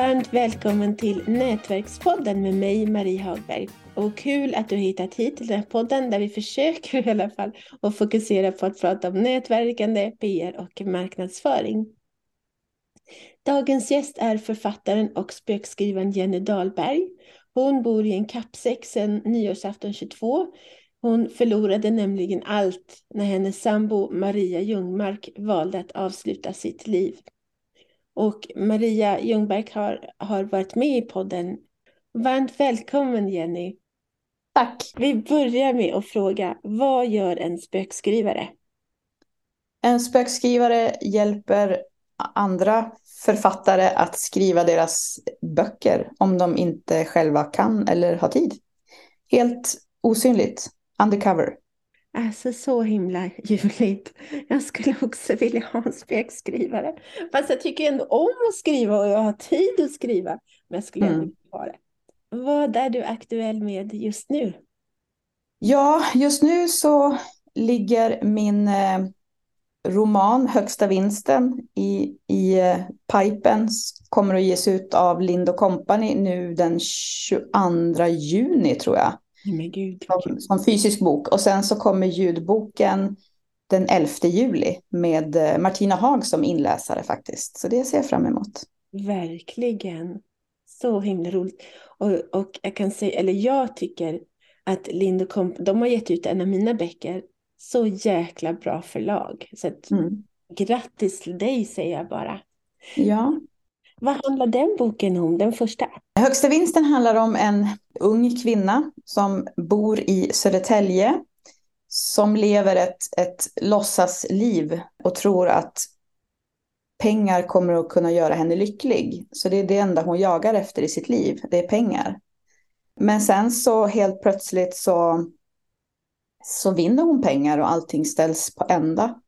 Varmt välkommen till Nätverkspodden med mig, Marie Hagberg. Och kul att du har hittat hit till den här podden där vi försöker i alla fall att fokusera på att prata om nätverkande, PR och marknadsföring. Dagens gäst är författaren och spökskrivaren Jenny Dahlberg. Hon bor i en kappsäck sedan nyårsafton 22. Hon förlorade nämligen allt när hennes sambo Maria Ljungmark valde att avsluta sitt liv. Och Maria Ljungberg har, har varit med i podden. Varmt välkommen Jenny. Tack. Vi börjar med att fråga, vad gör en spökskrivare? En spökskrivare hjälper andra författare att skriva deras böcker om de inte själva kan eller har tid. Helt osynligt, undercover. Alltså så himla ljuvligt. Jag skulle också vilja ha en spökskrivare. Fast jag tycker ändå om att skriva och jag har tid att skriva. Men jag skulle ändå mm. ha det. Vad är du aktuell med just nu? Ja, just nu så ligger min eh, roman Högsta vinsten i, i eh, pipen. Kommer att ges ut av Lind Company nu den 22 juni tror jag. Men Gud. Som, som fysisk bok. Och sen så kommer ljudboken den 11 juli med eh, Martina Haag som inläsare faktiskt. Så det ser jag fram emot. Verkligen. Så himla roligt. Och, och jag kan säga, eller jag tycker att Lind Comp, de har gett ut en av mina böcker. Så jäkla bra förlag. Så att, mm. grattis till dig säger jag bara. Ja. Vad handlar den boken om, den första? Högsta vinsten handlar om en ung kvinna som bor i Södertälje. Som lever ett, ett låtsasliv och tror att pengar kommer att kunna göra henne lycklig. Så det är det enda hon jagar efter i sitt liv, det är pengar. Men sen så helt plötsligt så, så vinner hon pengar och allting ställs på ända.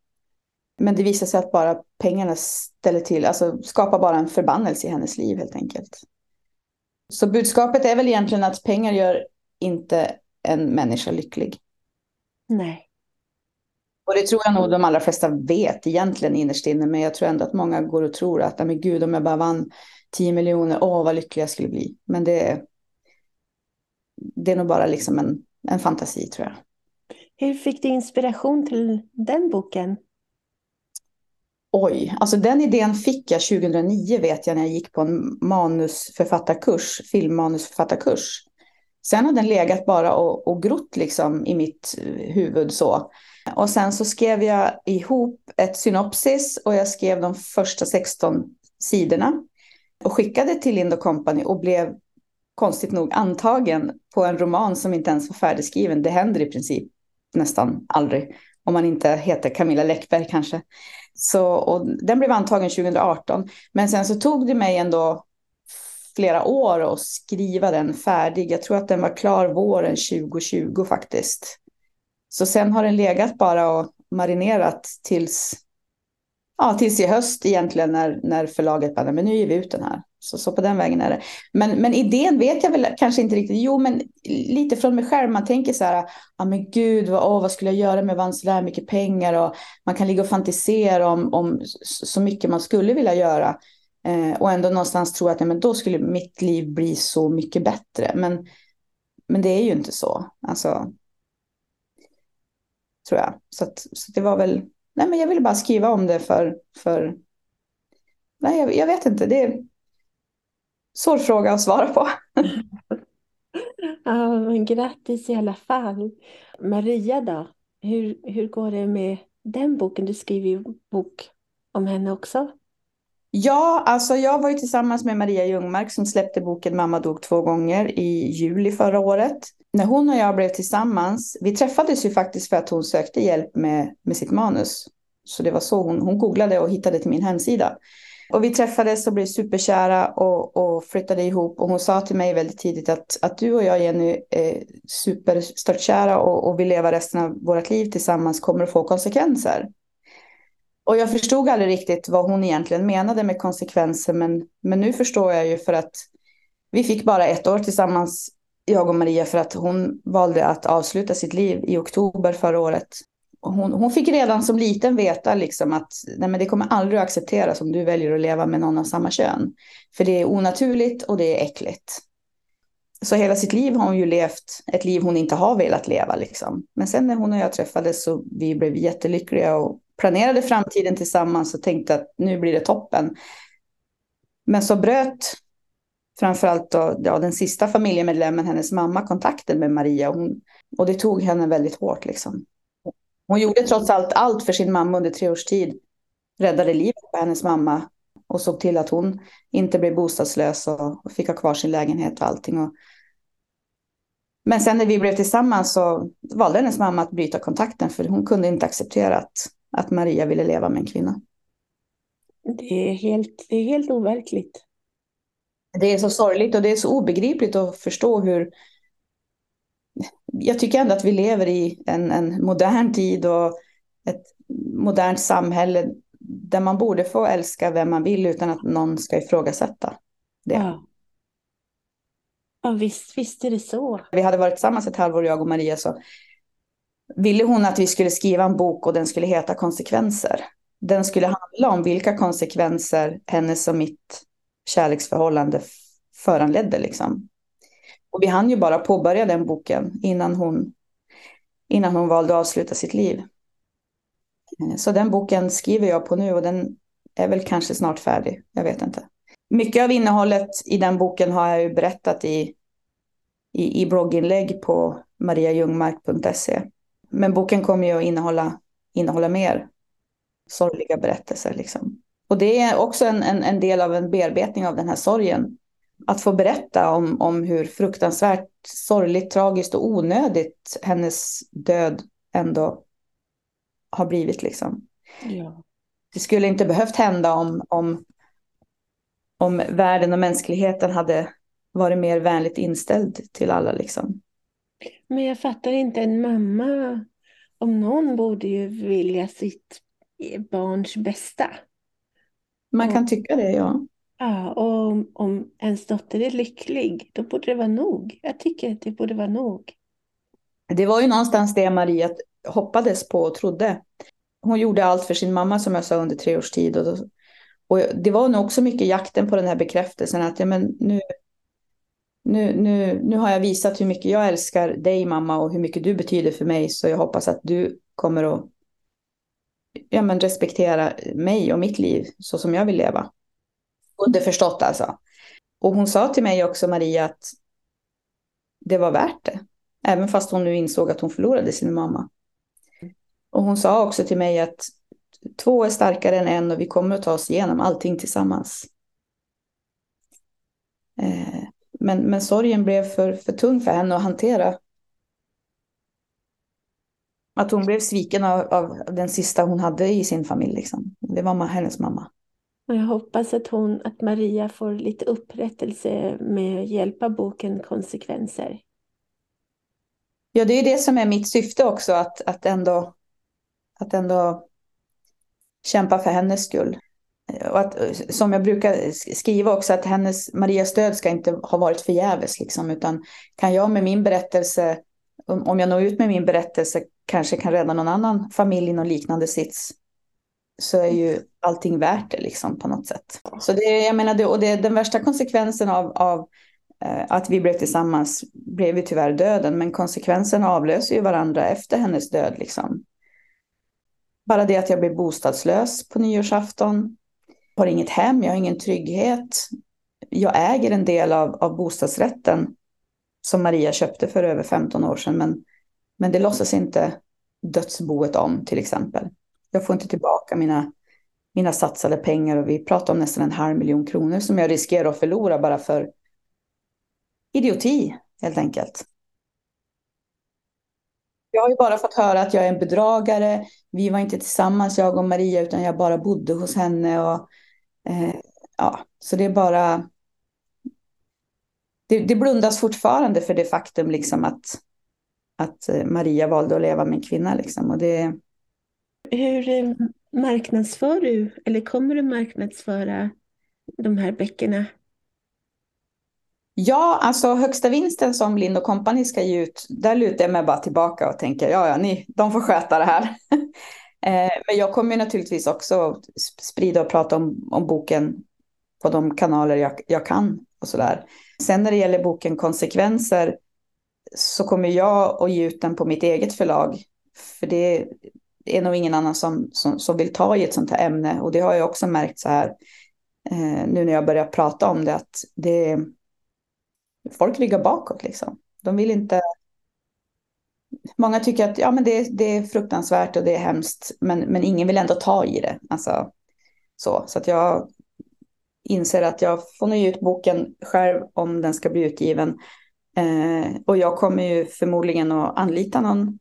Men det visar sig att bara pengarna ställer till, alltså skapar bara en förbannelse i hennes liv helt enkelt. Så budskapet är väl egentligen att pengar gör inte en människa lycklig. Nej. Och det tror jag nog de allra flesta vet egentligen innerst inne, men jag tror ändå att många går och tror att, men gud, om jag bara vann 10 miljoner, åh vad lycklig jag skulle bli. Men det, det är nog bara liksom en, en fantasi tror jag. Hur fick du inspiration till den boken? Oj, alltså den idén fick jag 2009 vet jag när jag gick på en manusförfattarkurs, filmmanusförfattarkurs. Sen har den legat bara och, och grott liksom i mitt huvud så. Och sen så skrev jag ihop ett synopsis och jag skrev de första 16 sidorna och skickade till Lind Company och blev konstigt nog antagen på en roman som inte ens var färdigskriven. Det händer i princip nästan aldrig. Om man inte heter Camilla Läckberg kanske. Så, och den blev antagen 2018. Men sen så tog det mig ändå flera år att skriva den färdig. Jag tror att den var klar våren 2020 faktiskt. Så sen har den legat bara och marinerat tills, ja, tills i höst egentligen när, när förlaget bara, men nu ger vi ut den här. Så, så på den vägen är det. Men, men idén vet jag väl kanske inte riktigt. Jo, men lite från mig själv. Man tänker så här, ja ah, men gud, vad, oh, vad skulle jag göra med vann så där mycket pengar? Och man kan ligga och fantisera om, om så mycket man skulle vilja göra. Eh, och ändå någonstans tro att ja, men då skulle mitt liv bli så mycket bättre. Men, men det är ju inte så. Alltså, tror jag. Så, att, så det var väl, nej men jag ville bara skriva om det för, för nej jag, jag vet inte, det är svår fråga att svara på. ja, men grattis i alla fall. Maria då, hur, hur går det med den boken? Du skriver ju bok om henne också. Ja, alltså jag var ju tillsammans med Maria Ljungmark som släppte boken Mamma dog två gånger i juli förra året. När hon och jag blev tillsammans, vi träffades ju faktiskt för att hon sökte hjälp med, med sitt manus. Så det var så hon, hon googlade och hittade till min hemsida. Och vi träffades och blev superkära och, och flyttade ihop. Och hon sa till mig väldigt tidigt att, att du och jag Jenny är superstörtkära och, och vill leva resten av vårt liv tillsammans kommer att få konsekvenser. Och jag förstod aldrig riktigt vad hon egentligen menade med konsekvenser. Men, men nu förstår jag ju för att vi fick bara ett år tillsammans, jag och Maria, för att hon valde att avsluta sitt liv i oktober förra året hon, hon fick redan som liten veta liksom att nej, men det kommer aldrig att accepteras om du väljer att leva med någon av samma kön. För det är onaturligt och det är äckligt. Så hela sitt liv har hon ju levt ett liv hon inte har velat leva. Liksom. Men sen när hon och jag träffades så vi blev jättelyckliga och planerade framtiden tillsammans och tänkte att nu blir det toppen. Men så bröt framförallt då, ja, den sista familjemedlemmen, hennes mamma, kontakten med Maria. Och, hon, och det tog henne väldigt hårt. Liksom. Hon gjorde trots allt allt för sin mamma under tre års tid. Räddade livet på hennes mamma och såg till att hon inte blev bostadslös och, fick ha kvar sin lägenhet och allting. Och... Men sen när vi blev tillsammans så valde hennes mamma att bryta kontakten för hon kunde inte acceptera att, att Maria ville leva med en kvinna. Det är helt, det är helt overkligt. Det är så sorgligt och det är så obegripligt att förstå hur... Jag tycker ändå att vi lever i en, en modern tid och ett modernt samhälle där man borde få älska vem man vill utan att någon ska ifrågasätta det. Ja. Ja, visst, visst är det så. Vi hade varit tillsammans ett halvår, jag och Maria, så ville hon att vi skulle skriva en bok och den skulle heta Konsekvenser. Den skulle handla om vilka konsekvenser hennes och mitt kärleksförhållande föranledde. Liksom. Och vi hann ju bara påbörja den boken innan hon, innan hon valde att avsluta sitt liv. Eh, så den boken skriver jag på nu och den är väl kanske snart färdig. Jag vet inte. Mycket av innehållet i den boken har jag ju berättat i, i, i blogginlägg på mariajungmark.se. Men boken kommer ju att innehålla, innehålla mer sorgliga berättelser. Liksom. Och det är också en, en, en, del av en bearbetning av den här sorgen. Att få berätta om, om hur fruktansvärt sorgligt, tragiskt och onödigt hennes död ändå har blivit. Liksom. Ja. Det skulle inte behövt hända om, om, om världen och mänskligheten hade varit mer vänligt inställd till alla. Liksom. Men jag fattar inte, en mamma om någon borde ju vilja sitt barns bästa. Man kan tycka det, ja. Ja, och om, om ens dotter är lycklig, då borde det vara nog. Jag tycker att det borde vara nog. Det var ju någonstans det Maria hoppades på och trodde. Hon gjorde allt för sin mamma som jag sa under tre års tid. Och, då, och det var nog också mycket jakten på den här bekräftelsen att ja, men nu, nu, nu, nu har jag visat hur mycket jag älskar dig mamma och hur mycket du betyder för mig så jag hoppas att du kommer att ja, men respektera mig och mitt liv så som jag vill leva. Underförstått alltså. Och hon sa till mig också, Maria, att det var värt det. Även fast hon nu insåg att hon förlorade sin mamma. Och hon sa också till mig att två är starkare än en och vi kommer att ta oss igenom allting tillsammans. Eh, men, men sorgen blev för, för tung för henne att hantera. Att hon blev sviken av, av den sista hon hade i sin familj. Liksom. Det var hennes mamma. Och jag hoppas att, hon, att Maria får lite upprättelse med hjälp av boken Konsekvenser. Ja, det är det som är mitt syfte också, att, att, ändå, att ändå kämpa för hennes skull. Och att, som jag brukar skriva också, att hennes, Marias död ska inte ha varit förgäves. Liksom, utan kan jag med min berättelse, om jag når ut med min berättelse, kanske kan rädda någon annan familj i någon liknande sits, så är ju allting värt det liksom på något sätt. Så det, jag menar, det, och det, den värsta konsekvensen av, av eh, att vi blev tillsammans blev ju tyvärr döden, men konsekvenserna avlöser ju varandra efter hennes död. Liksom. Bara det att jag blev bostadslös på nyårsafton, har inget hem, jag har ingen trygghet. Jag äger en del av, av bostadsrätten som Maria köpte för över 15 år sedan, men, men det låtsas inte dödsboet om till exempel. Jag får inte tillbaka mina, mina satsade pengar och vi pratar om nästan en halv miljon kronor som jag riskerar att förlora bara för idioti helt enkelt. Jag har ju bara fått höra att jag är en bedragare. Vi var inte tillsammans, jag och Maria, utan jag bara bodde hos henne. Och, eh, ja, så det är bara... Det, det, blundas fortfarande för det faktum liksom att, att eh, Maria valde att leva med en kvinna. Liksom, och det, hur eh, marknadsför du, eller kommer du marknadsföra de här böckerna? Ja, alltså högsta vinsten som Lind Company ska ge ut, där lutar jag mig bara tillbaka och tänker ja, ja, ni, de får sköta det här. Eh, men jag kommer naturligtvis också sprida och prata om, om boken på de kanaler jag, jag kan och sådär. Sen när det gäller boken Konsekvenser så kommer jag att ge ut den på mitt eget förlag. För det det är nog ingen annan som, som, som vill ta i ett sånt här ämne. Och det har jag också märkt så här eh, nu när jag börjar prata om det att det folk ryggar bakåt liksom. De vill inte... Många tycker att ja, men det, det är fruktansvärt och det är hemskt, men, men ingen vill ändå ta i det. Alltså, så så att jag inser att jag får nog ge ut boken själv om den ska bli utgiven. Eh, och jag kommer ju förmodligen att anlita någon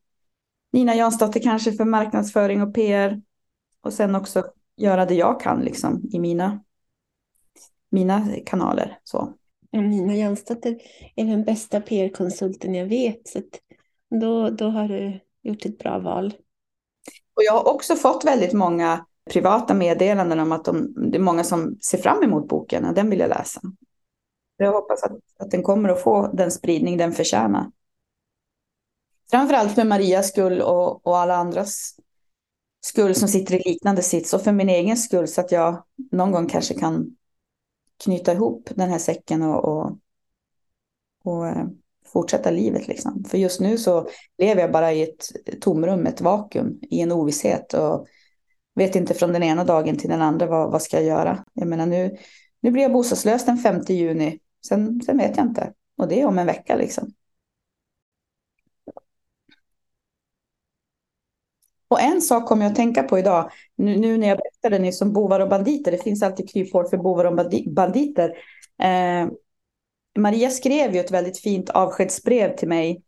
Nina Jansdotter kanske för marknadsföring och PR. Och sen också göra det jag kan liksom i mina, mina kanaler. Så. Nina Jansdotter är den bästa PR-konsulten jag vet. Så då, då har du gjort ett bra val. Och jag har också fått väldigt många privata meddelanden om att de, det är många som ser fram emot boken och den vill jag läsa. Jag hoppas att, att den kommer att få den spridning den förtjänar. Framförallt för Marias skull och, och alla andras skull som sitter i liknande sits och för min egen skull så att jag någon gång kanske kan knyta ihop den här säcken och, och, och eh, fortsätta livet. Liksom. För just nu så lever jag bara i ett tomrum, ett vakuum, i en ovisshet och vet inte från den ena dagen till den andra vad, vad ska jag göra. Jag menar nu, nu blir jag bostadslös den 5 juni, sen, sen vet jag inte. Och det är om en vecka liksom. Och en sak kommer jag att tänka på idag, nu, nu när jag berättade nyss om bovar och banditer, det finns alltid kryphål för bovar och banditer. Eh, Maria skrev ju ett väldigt fint avskedsbrev till mig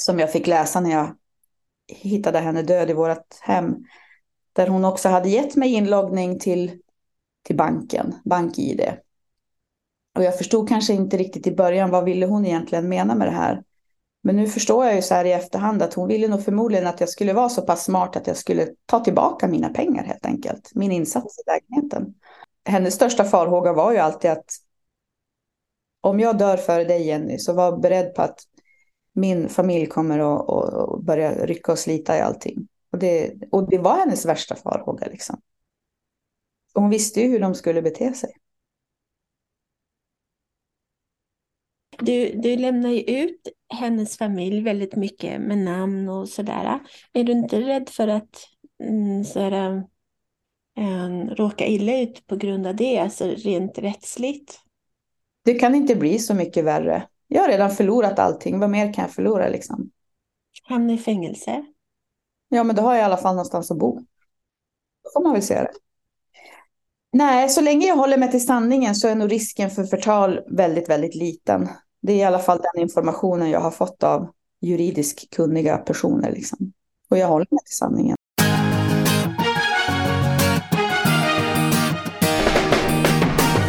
som jag fick läsa när jag hittade henne död i vårt hem. Där hon också hade gett mig inloggning till, till banken, BankID. Och jag förstod kanske inte riktigt i början vad ville hon egentligen mena med det här. Men nu förstår jag ju så här i efterhand att hon ville nog förmodligen att jag skulle vara så pass smart att jag skulle ta tillbaka mina pengar helt enkelt. Min insats i lägenheten. Hennes största farhåga var ju alltid att om jag dör före dig Jenny så var beredd på att min familj kommer att, börja rycka och slita i allting. Och det, och det var hennes värsta farhåga liksom. Hon visste ju hur de skulle bete sig. Du, du lämnar ju ut hennes familj väldigt mycket med namn och sådär. Är du inte rädd för att mm, sådär, um, råka illa ut på grund av det, alltså rent rättsligt? Det kan inte bli så mycket värre. Jag har redan förlorat allting. Vad mer kan jag förlora liksom? Hamna i fängelse? Ja, men då har jag i alla fall någonstans att bo. Då får man väl se det. Nej, så länge jag håller mig till sanningen så är nog risken för förtal väldigt, väldigt liten. Det är i alla fall den informationen jag har fått av juridiskt kunniga personer. Liksom. Och jag håller mig till sanningen.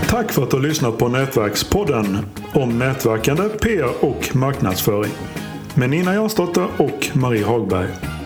Tack för att du har lyssnat på Nätverkspodden om nätverkande, PR och marknadsföring med Nina Jansdotter och Marie Hagberg.